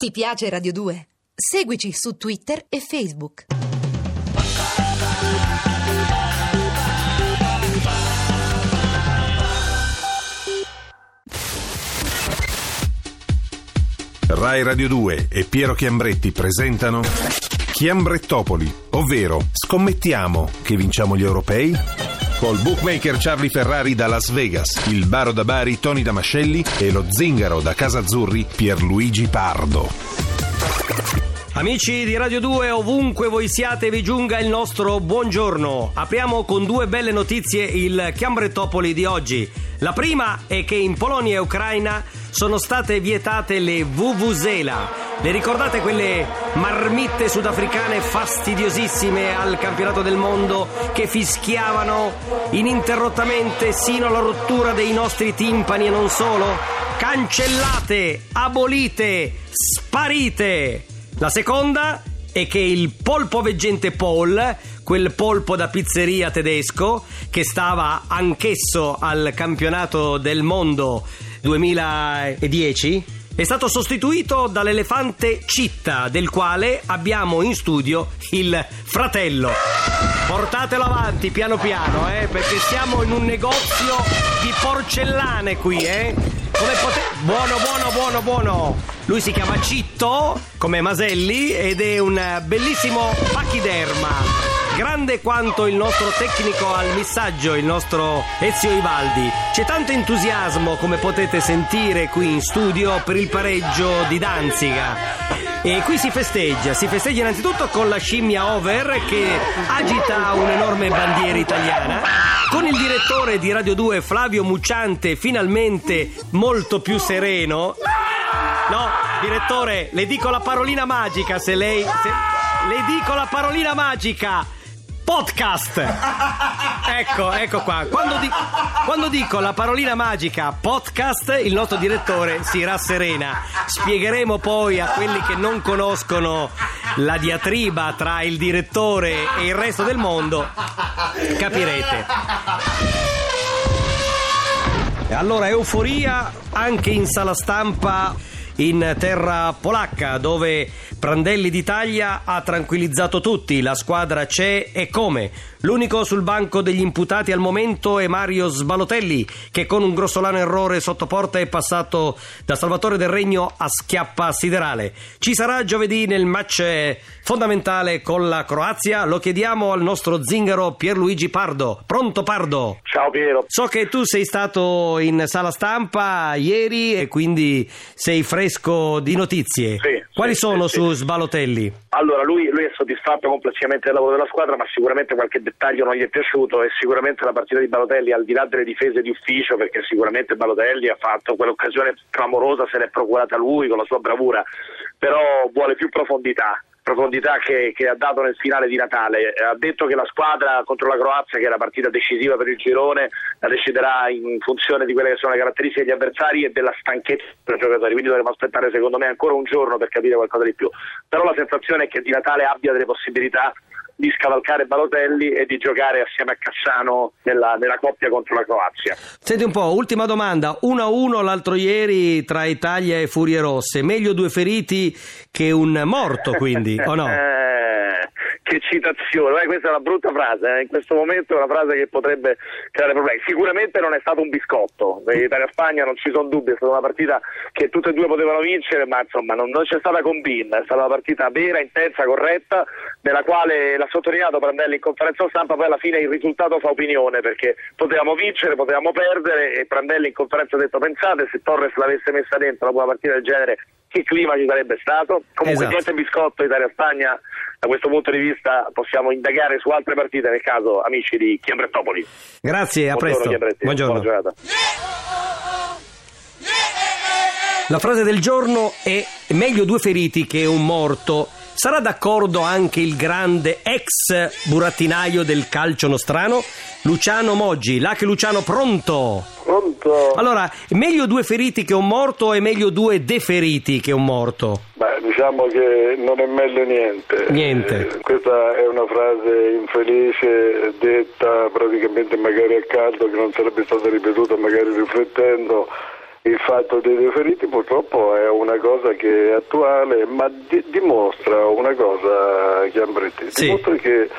Ti piace Radio 2? Seguici su Twitter e Facebook. Rai Radio 2 e Piero Chiambretti presentano Chiambrettopoli, ovvero scommettiamo che vinciamo gli europei? Col bookmaker Charlie Ferrari da Las Vegas, il baro da Bari Tony Damascelli e lo zingaro da Casa Azzurri Pierluigi Pardo. Amici di Radio 2, ovunque voi siate, vi giunga il nostro buongiorno. Apriamo con due belle notizie il Chiambrettopoli di oggi. La prima è che in Polonia e Ucraina sono state vietate le Vuvuzela. Le ricordate quelle marmitte sudafricane fastidiosissime al campionato del mondo che fischiavano ininterrottamente sino alla rottura dei nostri timpani e non solo? Cancellate, abolite, sparite! La seconda è che il polpo veggente Paul, quel polpo da pizzeria tedesco che stava anch'esso al campionato del mondo 2010, è stato sostituito dall'elefante Citta, del quale abbiamo in studio il fratello. Portatelo avanti piano piano, eh, perché siamo in un negozio di porcellane qui, eh. Come potete... Buono, buono, buono, buono. Lui si chiama Citto, come Maselli, ed è un bellissimo pachiderma. Grande quanto il nostro tecnico al missaggio, il nostro Ezio Ivaldi. C'è tanto entusiasmo, come potete sentire qui in studio, per il pareggio di Danziga. E qui si festeggia, si festeggia innanzitutto con la scimmia Over che agita un'enorme bandiera italiana, con il direttore di Radio 2 Flavio Mucciante finalmente molto più sereno. No, direttore, le dico la parolina magica se lei... Se... Le dico la parolina magica! Podcast! Ecco, ecco qua. Quando, di- quando, dico la parolina magica podcast, il nostro direttore si rasserena. Spiegheremo poi a quelli che non conoscono la diatriba tra il direttore e il resto del mondo. Capirete. Allora, euforia anche in sala stampa in terra polacca dove Prandelli d'Italia ha tranquillizzato tutti, la squadra c'è e come. L'unico sul banco degli imputati al momento è Mario Sbalotelli, che con un grossolano errore sotto porta è passato da Salvatore del Regno a schiappa siderale. Ci sarà giovedì nel match fondamentale con la Croazia? Lo chiediamo al nostro zingaro Pierluigi Pardo. Pronto Pardo? Ciao Piero. So che tu sei stato in sala stampa ieri e quindi sei fresco di notizie. Sì, Quali sì, sono sì, su. Sbalotelli? Allora, lui, lui è soddisfatto complessivamente del lavoro della squadra, ma sicuramente qualche dettaglio non gli è piaciuto e sicuramente la partita di Balotelli, al di là delle difese di ufficio, perché sicuramente Balotelli ha fatto quell'occasione clamorosa, se l'è procurata lui con la sua bravura, però vuole più profondità profondità che, che, ha dato nel finale di Natale. Ha detto che la squadra contro la Croazia, che è la partita decisiva per il girone, la deciderà in funzione di quelle che sono le caratteristiche degli avversari e della stanchezza dei giocatori, quindi dovremo aspettare secondo me ancora un giorno per capire qualcosa di più. Però la sensazione è che di Natale abbia delle possibilità di scavalcare Balotelli e di giocare assieme a Cassano nella, nella, coppia contro la Croazia. Senti un po', ultima domanda, 1-1 l'altro ieri tra Italia e Furie Rosse, meglio due feriti che un morto quindi, o no? che citazione, eh, questa è una brutta frase, eh. in questo momento è una frase che potrebbe creare problemi. Sicuramente non è stato un biscotto, Italia-Spagna non ci sono dubbi, è stata una partita che tutte e due potevano vincere, ma insomma non, non c'è stata combina, è stata una partita vera, intensa, corretta, nella quale l'ha sottolineato Prandelli in conferenza stampa, poi alla fine il risultato fa opinione, perché potevamo vincere, potevamo perdere e Prandelli in conferenza ha detto pensate se Torres l'avesse messa dentro dopo una partita del genere che clima ci sarebbe stato. Comunque esatto. niente biscotto Italia-Spagna, da questo punto di vista possiamo indagare su altre partite nel caso amici di Chiambrettopoli. Grazie, a Buongiorno, presto. Buongiorno. Buona giornata. La frase del giorno è meglio due feriti che un morto. Sarà d'accordo anche il grande ex burattinaio del calcio nostrano, Luciano Moggi. Là che Luciano, pronto? Pronto? Allora, meglio due feriti che un morto e meglio due deferiti che un morto? Beh, diciamo che non è meglio niente. Niente. Eh, questa è una frase infelice, detta praticamente magari a caldo, che non sarebbe stata ripetuta magari riflettendo. il fatto dei deferiti purtroppo è una cosa che è attuale, ma di- dimostra una cosa, Chiambretti, Sì. dimostra che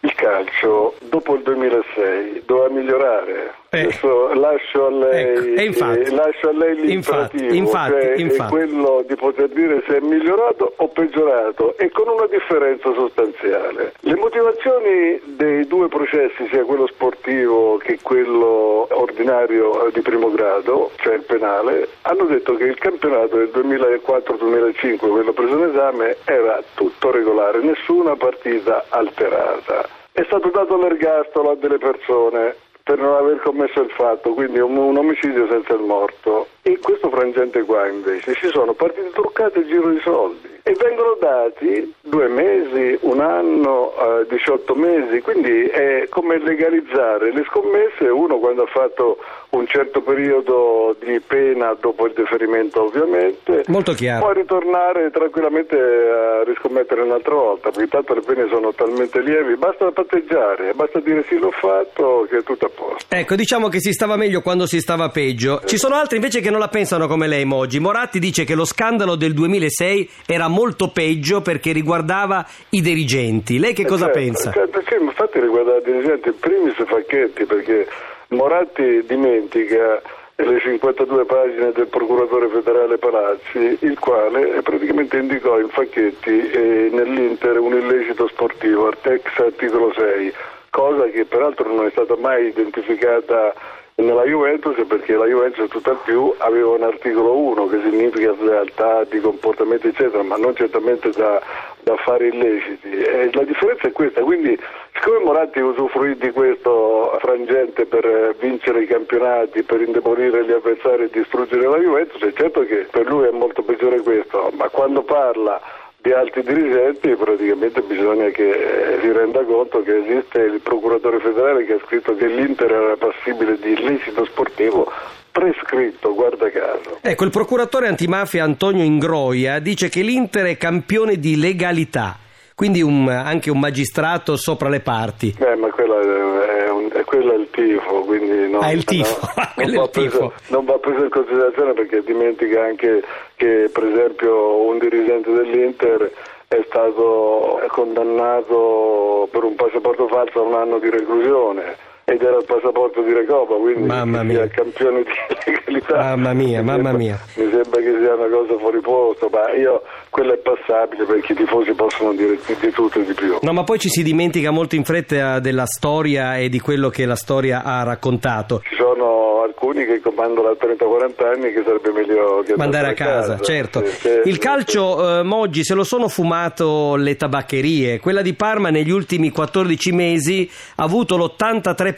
il calcio dopo il 2006 doveva migliorare. Eh. Adesso lascio a lei, Ecco, e infatti. eh, lascio a lei Infatti, l'imperativo, infatti, cioè, infatti. quello di poter dire se è migliorato o peggiorato e con una differenza sostanziale. Le motivazioni dei due processi, sia quello sportivo che quello ordinario eh, di primo grado, cioè il penale, hanno detto che il campionato del 2004-2005, quello preso in esame, era tutto regolare, nessuna partita alterata. È stato dato l'ergastolo a delle persone per non aver commesso il fatto, quindi un, un omicidio senza il morto. In questo frangente qua invece ci sono partite truccate e giro di soldi. E vengono dati due mesi, un anno, eh, 18 mesi, quindi è come legalizzare le scommesse, uno quando ha fatto un certo periodo di pena dopo il deferimento ovviamente, Molto chiaro. può ritornare tranquillamente a riscommettere un'altra volta, perché tanto le pene sono talmente lievi, basta patteggiare, basta dire sì l'ho fatto che è tutto a posto. Ecco, diciamo che si stava meglio quando si stava peggio. Ci sono altri invece che non la pensano come lei, Moggi. Moratti dice che lo scandalo del 2006 era molto peggio perché riguardava i dirigenti. Lei che cosa Certo, pensa? certo, sì, infatti riguarda la dirigente, in primis Facchetti, perché Moratti dimentica le 52 pagine del procuratore federale Palazzi, il quale praticamente indicò in Facchetti eh, nell'Inter un illecito sportivo, ex articolo 6, cosa che peraltro non è stata mai identificata nella Juventus perché la Juventus tutt'al più aveva un articolo 1 che significa realtà di comportamenti eccetera ma non certamente da, da fare illeciti. E la differenza è questa quindi siccome Moratti usufruì di questo frangente per eh, vincere i campionati per indebolire gli avversari e distruggere la Juventus è certo che per lui è molto peggiore questo ma quando parla di altri dirigenti praticamente bisogna che eh, si renda conto che esiste il procuratore federale che ha scritto che l'Inter era passibile di illecito sportivo prescritto, guarda caso. Ecco, il procuratore antimafia Antonio Ingroia dice che l'Inter è campione di legalità, quindi un- anche un magistrato sopra le parti. Eh, ma quello è, è- quello è il tifo, quindi no, Ah, il tifo. no, non, va preso, tifo. non va preso in considerazione perché dimentica anche che per esempio un dirigente dell'Inter è stato condannato per un passaporto falso a un anno di reclusione ed era il passaporto di Recopa, quindi Mamma mia. campione di legalità. Mamma mia, Mi mamma sembra- mia. Mi sembra che sia una cosa fuori posto, ma io quello è passabile perché i tifosi possono dire di, tutto e di più. No, ma poi ci si dimentica molto in fretta della storia e di quello che la storia ha raccontato. Ci sono alcuni che comandano da 30-40 anni che sarebbe meglio che Mandare a andassero casa, certo. Sì, sì, Il calcio, eh, Moggi, se lo sono fumato le tabaccherie. Quella di Parma negli ultimi 14 mesi ha avuto l'83%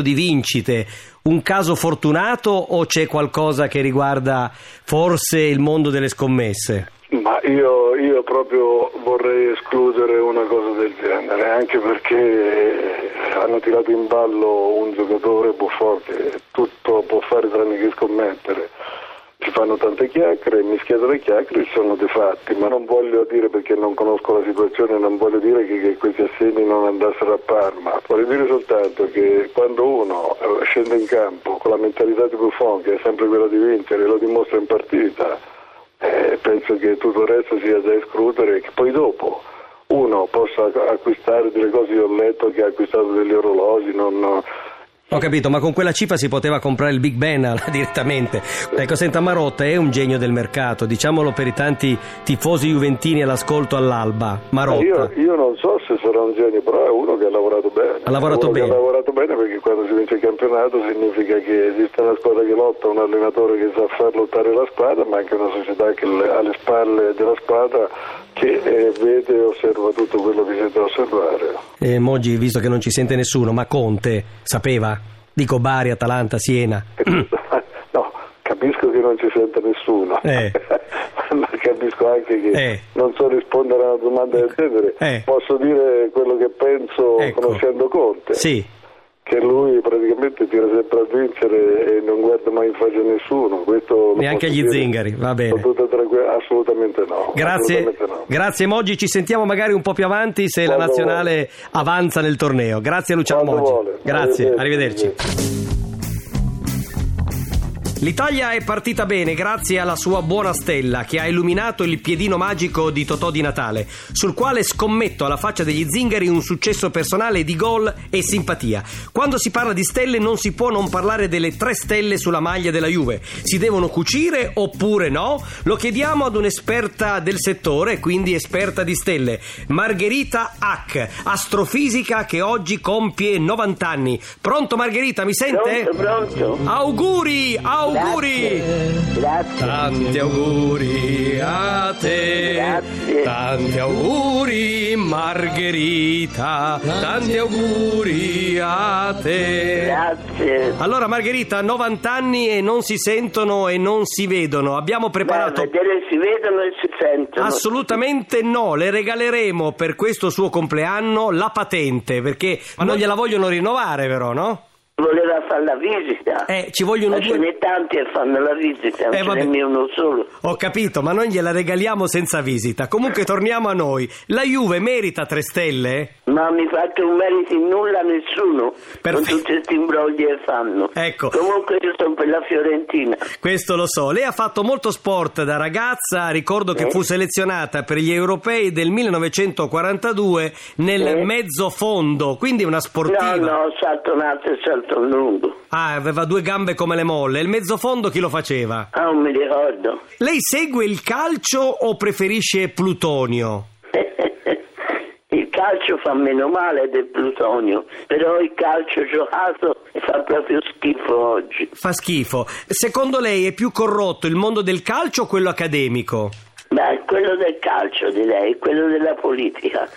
di vincite. Un caso fortunato o c'è qualcosa che riguarda forse il mondo delle scommesse? Ma io, io proprio vorrei escludere una cosa del genere, anche perché eh, hanno tirato in ballo un giocatore Buffon che tutto può fare tranne che scommettere. Si fanno tante chiacchiere, mischiate le chiacchiere ci sono dei fatti, ma non voglio dire perché non conosco la situazione, non voglio dire che, che questi assegni non andassero a Parma, voglio dire soltanto che quando uno eh, scende in campo con la mentalità di Buffon, che è sempre quella di vincere, lo dimostra in partita, eh, penso che tutto il resto sia da escludere che poi dopo uno possa acquistare delle cose, io ho letto che ha acquistato degli orologi, non... Ho capito, ma con quella cifra si poteva comprare il Big Ben direttamente. Ecco, senta, Marotta è un genio del mercato, diciamolo per i tanti tifosi juventini all'ascolto all'alba. Marotta. Io, io non so se sarà un genio, però è uno che ha lavorato bene. Ha lavorato bene. ha lavorato bene perché quando si vince il campionato significa che esiste una squadra che lotta, un allenatore che sa far lottare la squadra, ma anche una società che le- alle spalle della squadra che eh, vede e osserva tutto quello che c'è da osservare. Eh, Moggi, visto che non ci sente nessuno, ma Conte sapeva? Dico Bari, Atalanta, Siena. no, capisco che non ci sente nessuno, Eh. ma capisco anche che Eh. non so rispondere a una domanda del genere. Eh. Posso dire quello che penso Ecco. conoscendo Conte. Sì. Che lui praticamente tira sempre a vincere e non guarda mai in faccia a nessuno. Neanche agli dire zingari, va bene. assolutamente no. Grazie, assolutamente no. grazie Moggi, ci sentiamo magari un po' più avanti se la Quando nazionale avanza nel torneo. Grazie Luciano Quando Moggi. vuole. Grazie, Arrivederci. arrivederci. L'Italia è partita bene grazie alla sua buona stella che ha illuminato il piedino magico di Totò di Natale, sul quale scommetto alla faccia degli zingari un successo personale di gol e simpatia. Quando si parla di stelle non si può non parlare delle tre stelle sulla maglia della Juve. Si devono cucire oppure no? Lo chiediamo ad un'esperta del settore, quindi esperta di stelle, Margherita Hack, astrofisica che oggi compie 90 anni. Pronto Margherita, mi sente? Pronto, pronto. Auguri, auguri! Grazie. Grazie. Tanti auguri a te. Grazie. Tanti auguri Margherita. Tanti auguri a te. Grazie. Allora Margherita, 90 anni e non si sentono e non si vedono. Abbiamo preparato vedere si vedono e si sentono. Assolutamente no, le regaleremo per questo suo compleanno la patente, perché ma non gliela vogliono rinnovare però, no? Voleva fare la visita. Eh, ci vogliono Ma ce due... n'è tanti che fanno la visita, non Eh, ce vabbè. n'è uno solo. Ho capito, ma noi gliela regaliamo senza visita. Comunque torniamo a noi. La Juve merita tre stelle? Ma mi fa che non meriti nulla a nessuno Perfetto. con tutti questi imbrogli che fanno. Ecco. Comunque io sono per la Fiorentina. Questo lo so. Lei ha fatto molto sport da ragazza, ricordo che Eh. fu selezionata per gli europei del 1942 nel Eh. mezzo fondo, quindi una sportiva. No, no, salto in alto e salto lungo. Ah, aveva due gambe come le molle. Il mezzo fondo chi lo faceva? Ah, non mi ricordo. Lei segue il calcio o preferisce Plutonio? Il calcio fa meno male del plutonio, però il calcio giocato fa proprio schifo oggi. Fa schifo. Secondo lei è più corrotto il mondo del calcio o quello accademico? Beh, quello del calcio direi, quello della politica.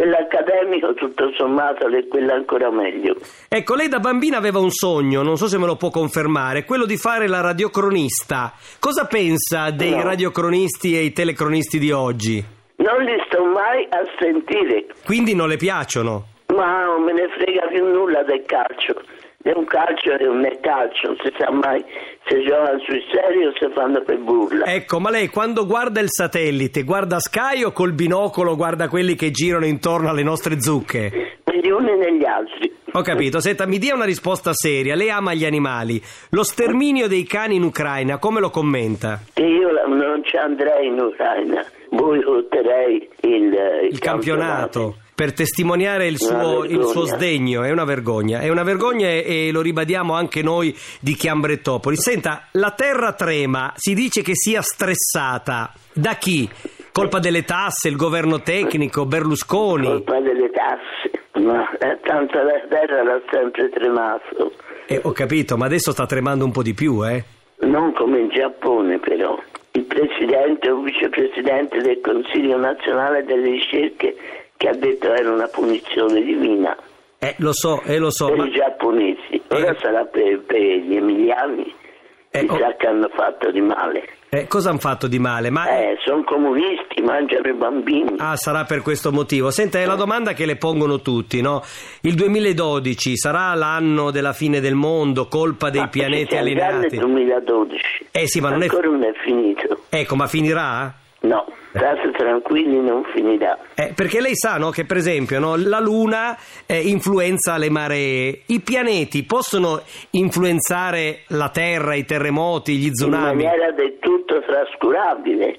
Quello accademico tutto sommato è quello ancora meglio. Ecco, lei da bambina aveva un sogno, non so se me lo può confermare, quello di fare la radiocronista. Cosa pensa dei No. radiocronisti e i telecronisti di oggi? Non li sto mai a sentire, Quindi non le piacciono? ma non me ne frega più nulla del calcio. È un calcio e non è calcio, non si sa mai se giocano sul serio o se fanno per burla. Ecco, ma lei quando guarda il satellite, guarda Sky o col binocolo guarda quelli che girano intorno alle nostre zucche? Negli uni e negli altri. Ho capito, senta, mi dia una risposta seria. Lei ama gli animali. Lo sterminio dei cani in Ucraina, come lo commenta? Io non ci andrei in Ucraina, boicotterei il, eh, il Il campionato. Per testimoniare il suo, il suo sdegno, è una vergogna, è una vergogna e, e lo ribadiamo anche noi di Chiambrettopoli. Senta, la terra trema, si dice che sia stressata. Da chi? Colpa delle tasse, il governo tecnico, Berlusconi? Colpa delle tasse, ma eh, tanto la terra l'ha sempre tremato, Eh, ho capito, ma adesso sta tremando un po' di più, eh? non come in Giappone però. Il presidente o vicepresidente del Consiglio nazionale delle ricerche che ha detto era una punizione divina Eh, lo so, eh, lo so. per ma- i giapponesi, ora Eh. sarà per, per gli emiliani, Eh, chissà oh. che hanno fatto di male. Eh, cosa hanno fatto di male? Ma... Eh, sono comunisti, mangiano i bambini. Ah, sarà per questo motivo. Senta, è la domanda che le pongono tutti, no? Il 2012 sarà l'anno della fine del mondo, colpa dei Ma pianeti allineati? 2012. Eh sì, ma non è... Ancora non è finito. Ecco, ma finirà? No, state tranquilli, non finirà. Eh, perché lei sa, no, che per esempio no, la Luna eh, influenza le maree. I pianeti possono influenzare la Terra, i terremoti, gli In tsunami? maniera del tutto trascurabile.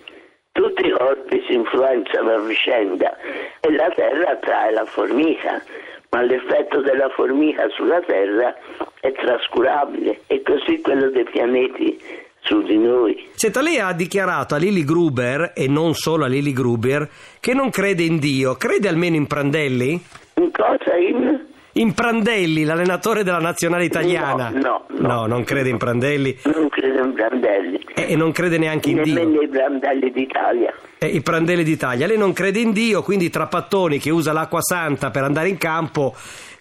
Tutti i corpi si influenzano a vicenda e la Terra attrae la formica, ma l'effetto della formica sulla Terra è trascurabile e così quello dei pianeti su di noi. Senta, lei ha dichiarato a Lily Gruber, e non solo a Lily Gruber, che non crede in Dio. Crede almeno in Prandelli? In cosa in? In Prandelli, l'allenatore della nazionale italiana. No, no, no. non crede in Prandelli Non credo in Brandelli, e e non crede neanche in Dio. nemmeno i Brandelli d'Italia. Eh, I Prandelli d'Italia. Lei non crede in Dio, quindi tra Pattoni che usa l'acqua santa per andare in campo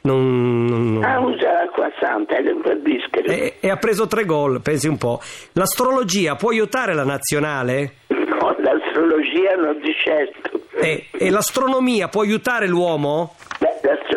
non... non- Ah, usa l'acqua santa, è un po' bischero. E, e ha preso tre gol, pensi un po'. L'astrologia può aiutare la nazionale? No, l'astrologia non di certo. E, e l'astronomia può aiutare l'uomo?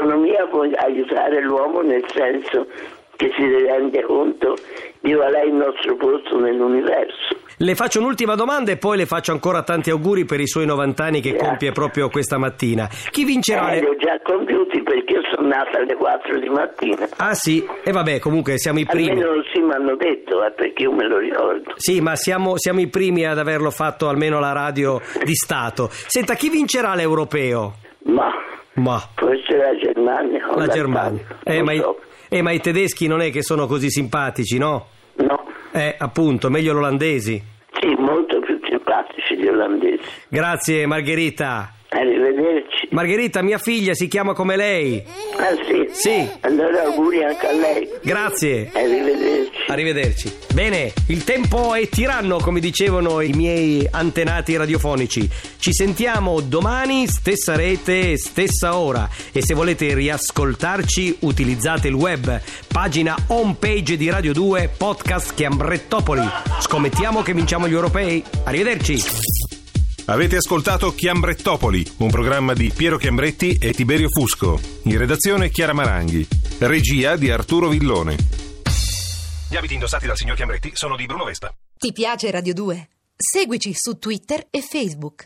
Beh, l'astronomia può aiutare l'uomo nel senso che si rende conto di qual è il nostro posto nell'universo. Le faccio un'ultima domanda e poi le faccio ancora tanti auguri per i suoi 90 anni che Grazie. compie proprio questa mattina. Chi vincerà Eh, le... li ho già compiuti perché io sono nata alle 4 di mattina. Ah sì, e vabbè comunque siamo i primi. Almeno sì mi hanno detto, eh, perché io me lo ricordo. Sì, ma siamo, siamo i primi ad averlo fatto almeno la radio di Stato. Senta, chi vincerà l'europeo? Ma Ma forse la Germania la Germania. Eh ma, i, so. eh, ma i tedeschi non è che sono così simpatici, no? No, Eh, appunto, meglio gli olandesi. sì, molto più simpatici gli olandesi. Grazie Margherita. Arrivederci. Margherita, mia figlia si chiama come lei. Ah sì? Sì. Allora auguri anche a lei. Grazie. Arrivederci. Arrivederci. Bene, il tempo è tiranno, come dicevano i miei antenati radiofonici. Ci sentiamo domani, stessa rete, stessa ora. E se volete riascoltarci, utilizzate il web, pagina home page di Radio 2, podcast Chiambrettopoli. Scommettiamo che vinciamo gli europei. Arrivederci. Avete ascoltato Chiambrettopoli, un programma di Piero Chiambretti e Tiberio Fusco. In redazione Chiara Maranghi. Regia di Arturo Villone. Gli abiti indossati dal signor Chiambretti sono di Bruno Vespa. Ti piace Radio 2? Seguici su Twitter e Facebook.